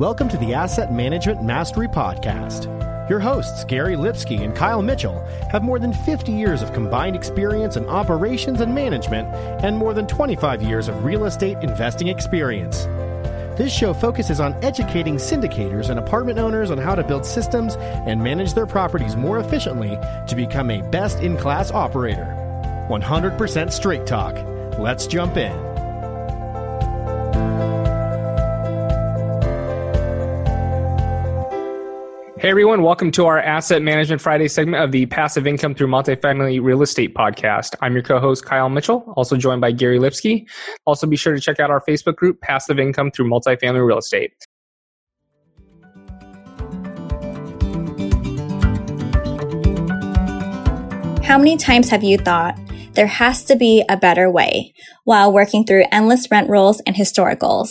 Welcome to the Asset Management Mastery Podcast. Your hosts, Gary Lipsky and Kyle Mitchell, have more than 50 years of combined experience in operations and management and more than 25 years of real estate investing experience. This show focuses on educating syndicators and apartment owners on how to build systems and manage their properties more efficiently to become a best in class operator. 100% straight talk. Let's jump in. Hey everyone, welcome to our Asset Management Friday segment of the Passive Income Through Multifamily Real Estate podcast. I'm your co-host Kyle Mitchell, also joined by Gary Lipsky. Also be sure to check out our Facebook group, Passive Income Through Multifamily Real Estate. How many times have you thought there has to be a better way while working through endless rent rolls and historicals?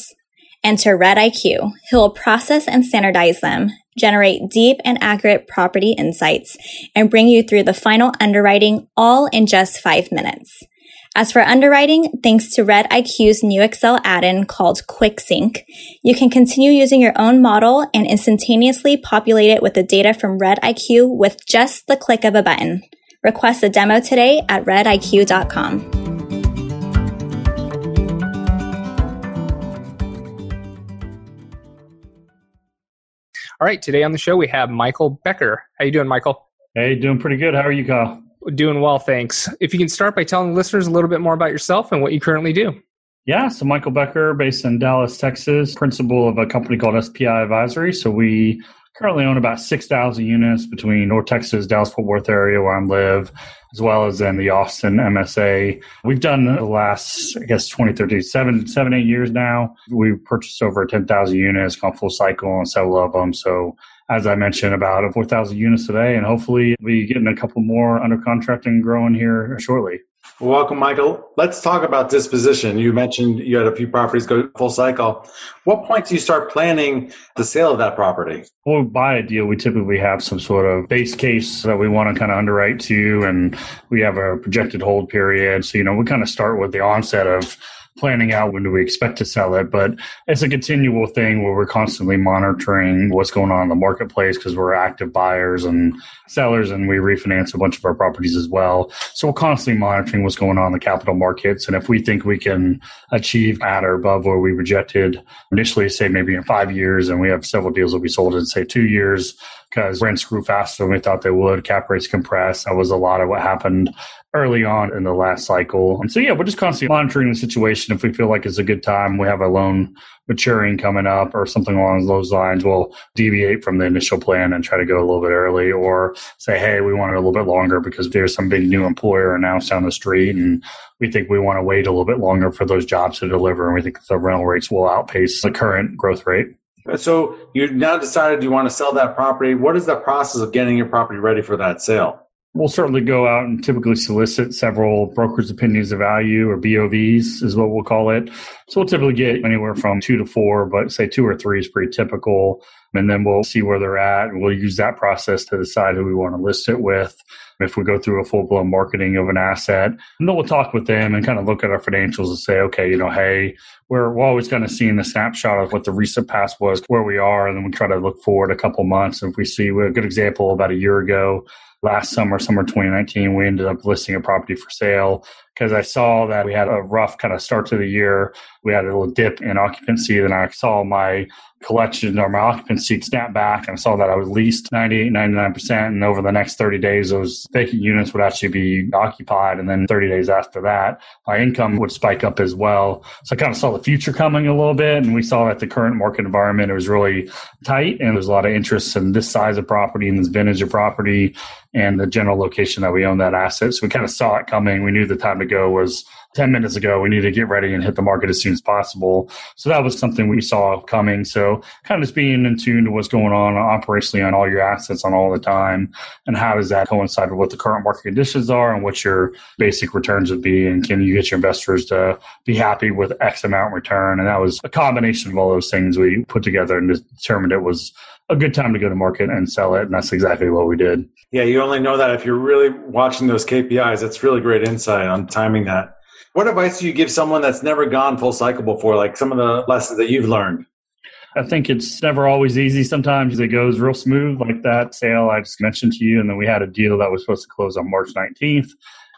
Enter Red IQ, who will process and standardize them generate deep and accurate property insights, and bring you through the final underwriting all in just five minutes. As for underwriting, thanks to Red IQ's new Excel add-in called QuickSync, you can continue using your own model and instantaneously populate it with the data from Red IQ with just the click of a button. Request a demo today at rediq.com. All right, today on the show we have Michael Becker. How you doing, Michael? Hey, doing pretty good. How are you, Kyle? Doing well, thanks. If you can start by telling listeners a little bit more about yourself and what you currently do. Yeah, so Michael Becker, based in Dallas, Texas, principal of a company called SPI Advisory. So we currently own about 6,000 units between North Texas, Dallas Fort Worth area where I live, as well as in the Austin MSA. We've done the last, I guess, 2013, seven, seven, eight years now. We've purchased over 10,000 units, gone full cycle on several of them. So as I mentioned, about 4,000 units today, and hopefully we getting a couple more under contract and growing here shortly. Welcome, Michael. Let's talk about disposition. You mentioned you had a few properties go full cycle. What point do you start planning the sale of that property? When we buy a deal, we typically have some sort of base case that we want to kind of underwrite to, and we have a projected hold period. So, you know, we kind of start with the onset of planning out when do we expect to sell it. But it's a continual thing where we're constantly monitoring what's going on in the marketplace because we're active buyers and sellers and we refinance a bunch of our properties as well. So we're constantly monitoring what's going on in the capital markets. And if we think we can achieve at or above where we rejected initially, say maybe in five years, and we have several deals that we sold in say two years, because rents grew faster than we thought they would. Cap rates compressed. That was a lot of what happened early on in the last cycle. And so, yeah, we're just constantly monitoring the situation. If we feel like it's a good time, we have a loan maturing coming up or something along those lines, we'll deviate from the initial plan and try to go a little bit early or say, hey, we want it a little bit longer because there's some big new employer announced down the street and we think we want to wait a little bit longer for those jobs to deliver. And we think the rental rates will outpace the current growth rate. So you now decided you want to sell that property. What is the process of getting your property ready for that sale? We'll certainly go out and typically solicit several brokers' opinions of value or BOVs is what we'll call it. So we'll typically get anywhere from two to four, but say two or three is pretty typical. And then we'll see where they're at and we'll use that process to decide who we want to list it with. If we go through a full blown marketing of an asset, and then we'll talk with them and kind of look at our financials and say, okay, you know, hey, we're, we're always kind of seeing the snapshot of what the recent past was, where we are, and then we try to look forward a couple months. And if we see a good example about a year ago, last summer, summer 2019, we ended up listing a property for sale because I saw that we had a rough kind of start to the year. We had a little dip in occupancy. Then I saw my collection or my occupancy snap back and I saw that I was leased 98, 99%. And over the next 30 days, those vacant units would actually be occupied. And then 30 days after that, my income would spike up as well. So I kind of saw the future coming a little bit. And we saw that the current market environment, it was really tight and there's a lot of interest in this size of property and this vintage of property and the general location that we own that asset. So we kind of saw it coming. We knew the time to go was 10 minutes ago. We need to get ready and hit the market as soon as possible. So that was something we saw coming. So kind of just being in tune to what's going on operationally on all your assets on all the time. And how does that coincide with what the current market conditions are and what your basic returns would be? And can you get your investors to be happy with X amount return? And that was a combination of all those things we put together and determined it was a good time to go to market and sell it. And that's exactly what we did. Yeah, you only know that if you're really watching those KPIs. That's really great insight on timing that. What advice do you give someone that's never gone full cycle before, like some of the lessons that you've learned? I think it's never always easy. Sometimes it goes real smooth, like that sale I just mentioned to you. And then we had a deal that was supposed to close on March 19th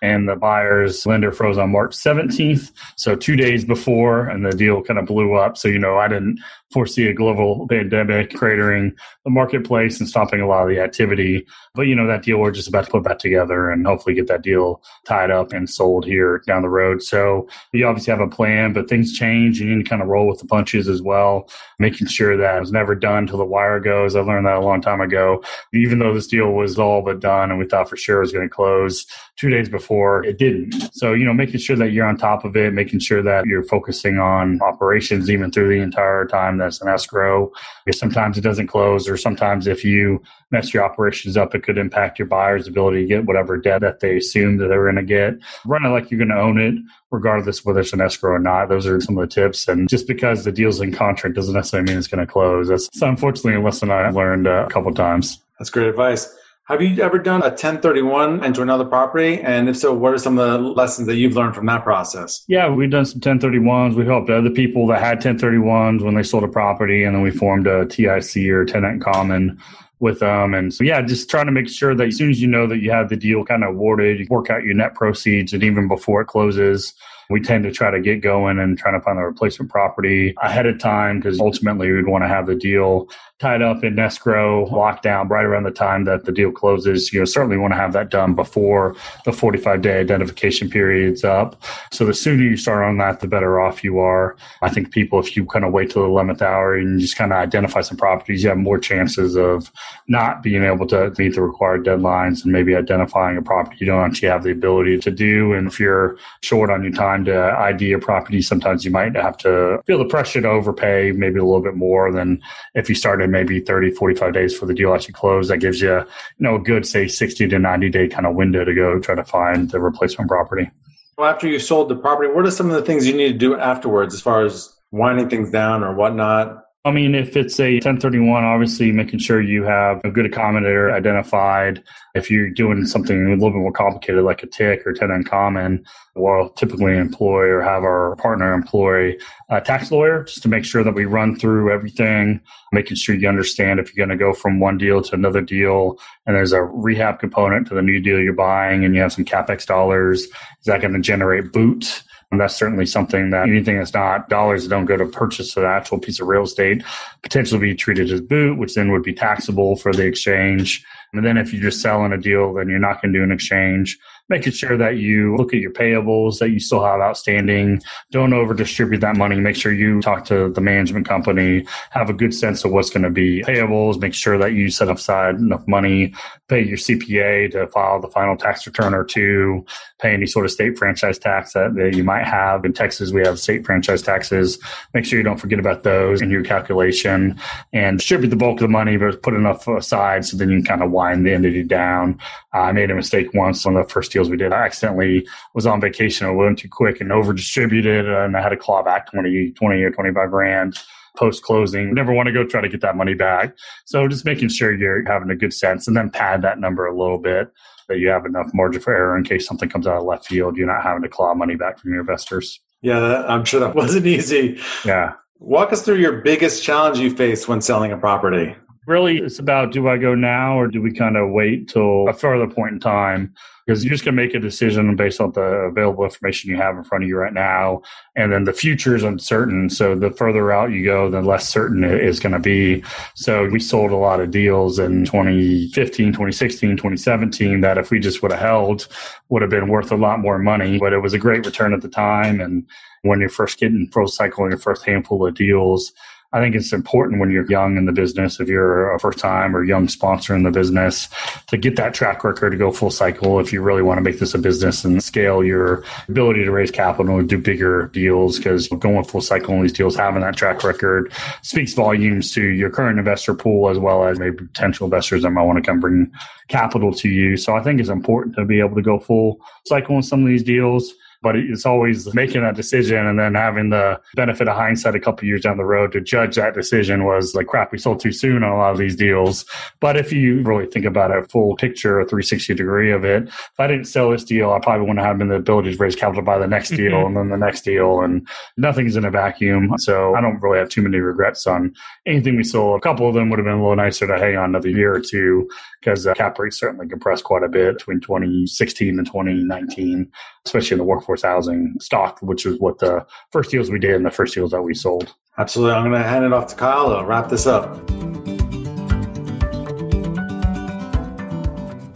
and the buyer's lender froze on March 17th. So two days before, and the deal kind of blew up. So, you know, I didn't foresee a global pandemic cratering the marketplace and stopping a lot of the activity. But, you know, that deal, we're just about to put back together and hopefully get that deal tied up and sold here down the road. So you obviously have a plan, but things change. You need to kind of roll with the punches as well, making sure that it's never done till the wire goes. I learned that a long time ago. Even though this deal was all but done and we thought for sure it was going to close two days before, it didn't. So, you know, making sure that you're on top of it, making sure that you're focusing on operations even through the entire time that's an escrow. Because sometimes it doesn't close, or sometimes if you mess your operations up, it could impact your buyer's ability to get whatever debt that they assume that they're going to get. Run it like you're going to own it, regardless whether it's an escrow or not. Those are some of the tips. And just because the deal's in contract doesn't necessarily mean it's going to close. That's unfortunately a lesson I learned uh, a couple times. That's great advice. Have you ever done a 1031 into another property? And if so, what are some of the lessons that you've learned from that process? Yeah, we've done some 1031s. We helped other people that had 1031s when they sold a property, and then we formed a TIC or tenant in common with them. And so, yeah, just trying to make sure that as soon as you know that you have the deal kind of awarded, you work out your net proceeds, and even before it closes, we tend to try to get going and trying to find a replacement property ahead of time because ultimately we'd want to have the deal tied up in escrow, locked down right around the time that the deal closes. You know, certainly want to have that done before the 45 day identification period's up. So the sooner you start on that, the better off you are. I think people, if you kind of wait till the 11th hour and just kind of identify some properties, you have more chances of not being able to meet the required deadlines and maybe identifying a property you don't actually have the ability to do. And if you're short on your time to ID a property, sometimes you might have to feel the pressure to overpay maybe a little bit more than if you maybe 30, 45 days for the deal actually close. That gives you, you know, a good, say, 60 to 90 day kind of window to go try to find the replacement property. Well, after you sold the property, what are some of the things you need to do afterwards as far as winding things down or whatnot? I mean, if it's a 1031, obviously making sure you have a good accommodator identified. If you're doing something a little bit more complicated, like a TIC or tenant common, we'll typically employ or have our partner employ a tax lawyer just to make sure that we run through everything, making sure you understand if you're going to go from one deal to another deal and there's a rehab component to the new deal you're buying and you have some capex dollars. Is that going to generate boot? That's certainly something that anything that's not dollars that don't go to purchase the actual piece of real estate potentially be treated as boot, which then would be taxable for the exchange. And then if you're just selling a deal, then you're not going to do an exchange making sure that you look at your payables that you still have outstanding. Don't over distribute that money. Make sure you talk to the management company, have a good sense of what's going to be payables. Make sure that you set aside enough money, pay your CPA to file the final tax return or two, pay any sort of state franchise tax that, that you might have. In Texas, we have state franchise taxes. Make sure you don't forget about those in your calculation and distribute the bulk of the money, but put enough aside so then you can kind of wind the entity down. I made a mistake once on the first deals we did. I accidentally was on vacation. I went too quick and over distributed, and I had to claw back 20, 20 or 25 grand post closing. Never want to go try to get that money back. So just making sure you're having a good sense and then pad that number a little bit that you have enough margin for error in case something comes out of left field. You're not having to claw money back from your investors. Yeah, I'm sure that wasn't easy. Yeah. Walk us through your biggest challenge you faced when selling a property. Really, it's about do I go now or do we kind of wait till a further point in time? Because you're just going to make a decision based on the available information you have in front of you right now. And then the future is uncertain. So the further out you go, the less certain it is going to be. So we sold a lot of deals in 2015, 2016, 2017 that if we just would have held would have been worth a lot more money. But it was a great return at the time. And when you're first getting full cycle your first handful of deals, I think it's important when you're young in the business, if you're a first time or young sponsor in the business, to get that track record to go full cycle if you really want to make this a business and scale your ability to raise capital and do bigger deals. Because going full cycle in these deals, having that track record speaks volumes to your current investor pool as well as maybe potential investors that might want to come bring capital to you. So I think it's important to be able to go full cycle in some of these deals but it's always making that decision and then having the benefit of hindsight a couple years down the road to judge that decision was like, crap, we sold too soon on a lot of these deals. But if you really think about a full picture, a 360 degree of it, if I didn't sell this deal, I probably wouldn't have been the ability to raise capital by the next deal mm-hmm. and then the next deal. And nothing's in a vacuum. So I don't really have too many regrets on anything we sold. A couple of them would have been a little nicer to hang on another year or two because uh, cap rates certainly compressed quite a bit between 2016 and 2019, especially in the workforce housing stock, which is what the first deals we did and the first deals that we sold. Absolutely. I'm going to hand it off to Kyle to wrap this up.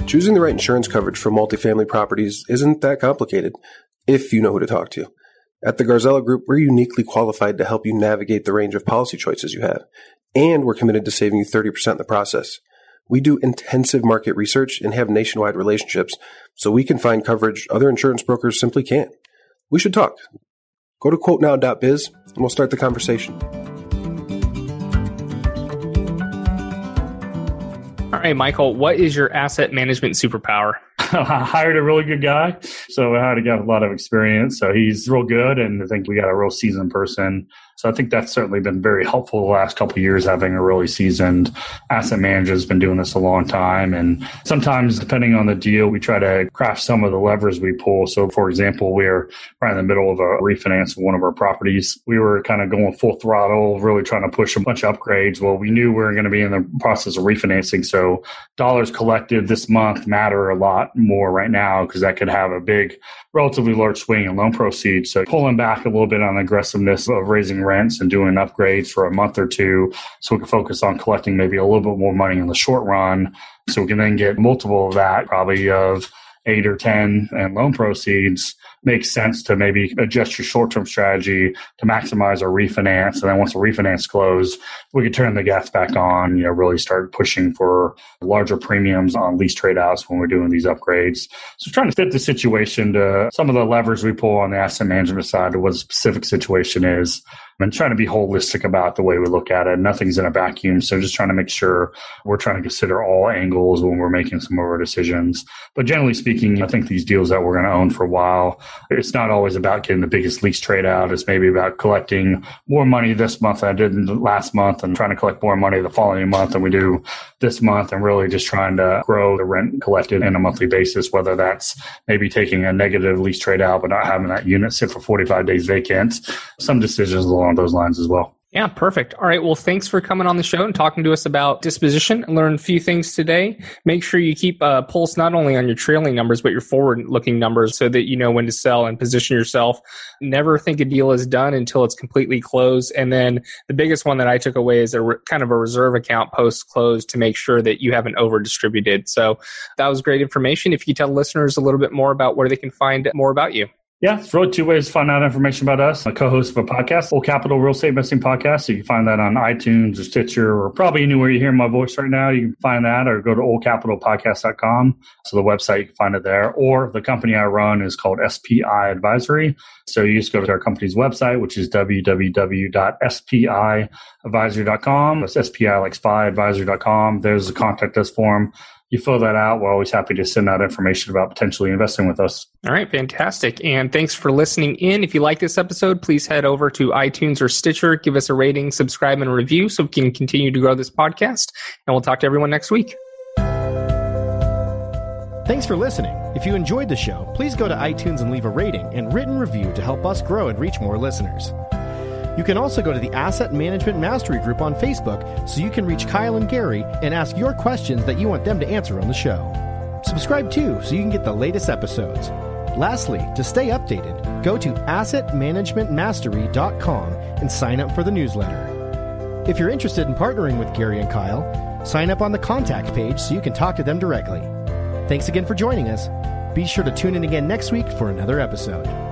Choosing the right insurance coverage for multifamily properties isn't that complicated if you know who to talk to. At the Garzella Group, we're uniquely qualified to help you navigate the range of policy choices you have, and we're committed to saving you 30% in the process. We do intensive market research and have nationwide relationships, so we can find coverage other insurance brokers simply can't. We should talk. Go to quotenow.biz and we'll start the conversation. All right, Michael, what is your asset management superpower? I hired a really good guy. So I had to get a lot of experience. So he's real good. And I think we got a real seasoned person so I think that's certainly been very helpful the last couple of years, having a really seasoned asset manager has been doing this a long time. And sometimes, depending on the deal, we try to craft some of the levers we pull. So, for example, we're right in the middle of a refinance of one of our properties. We were kind of going full throttle, really trying to push a bunch of upgrades. Well, we knew we were going to be in the process of refinancing. So, dollars collected this month matter a lot more right now because that could have a big, relatively large swing in loan proceeds. So, pulling back a little bit on aggressiveness of raising rents and doing upgrades for a month or two so we can focus on collecting maybe a little bit more money in the short run. So we can then get multiple of that probably of eight or 10 and loan proceeds makes sense to maybe adjust your short term strategy to maximize our refinance. And then once the refinance close, we could turn the gas back on, you know, really start pushing for larger premiums on lease trade outs when we're doing these upgrades. So trying to fit the situation to some of the levers we pull on the asset management side to what a specific situation is and trying to be holistic about the way we look at it. Nothing's in a vacuum. So just trying to make sure we're trying to consider all angles when we're making some of our decisions. But generally speaking, I think these deals that we're going to own for a while, it's not always about getting the biggest lease trade out. It's maybe about collecting more money this month than I did last month and trying to collect more money the following month than we do this month and really just trying to grow the rent collected in a monthly basis, whether that's maybe taking a negative lease trade out, but not having that unit sit for 45 days vacant. Some decisions along along those lines as well. Yeah, perfect. All right. Well, thanks for coming on the show and talking to us about disposition. And learn a few things today. Make sure you keep a pulse not only on your trailing numbers, but your forward looking numbers so that you know when to sell and position yourself. Never think a deal is done until it's completely closed. And then the biggest one that I took away is a re- kind of a reserve account post close to make sure that you haven't over distributed. So that was great information. If you tell listeners a little bit more about where they can find more about you. Yeah, it's really two ways to find out information about us. A co-host of a podcast, Old Capital Real Estate Investing Podcast. So you can find that on iTunes or Stitcher or probably anywhere you hear my voice right now. You can find that or go to oldcapitalpodcast.com. So the website, you can find it there. Or the company I run is called SPI Advisory. So you just go to our company's website, which is www.spiadvisory.com. That's SPI like spy advisory.com. There's a contact us form you fill that out, we're always happy to send out information about potentially investing with us. All right, fantastic. And thanks for listening in. If you like this episode, please head over to iTunes or Stitcher, give us a rating, subscribe, and review so we can continue to grow this podcast. And we'll talk to everyone next week. Thanks for listening. If you enjoyed the show, please go to iTunes and leave a rating and written review to help us grow and reach more listeners. You can also go to the Asset Management Mastery Group on Facebook so you can reach Kyle and Gary and ask your questions that you want them to answer on the show. Subscribe too so you can get the latest episodes. Lastly, to stay updated, go to assetmanagementmastery.com and sign up for the newsletter. If you're interested in partnering with Gary and Kyle, sign up on the contact page so you can talk to them directly. Thanks again for joining us. Be sure to tune in again next week for another episode.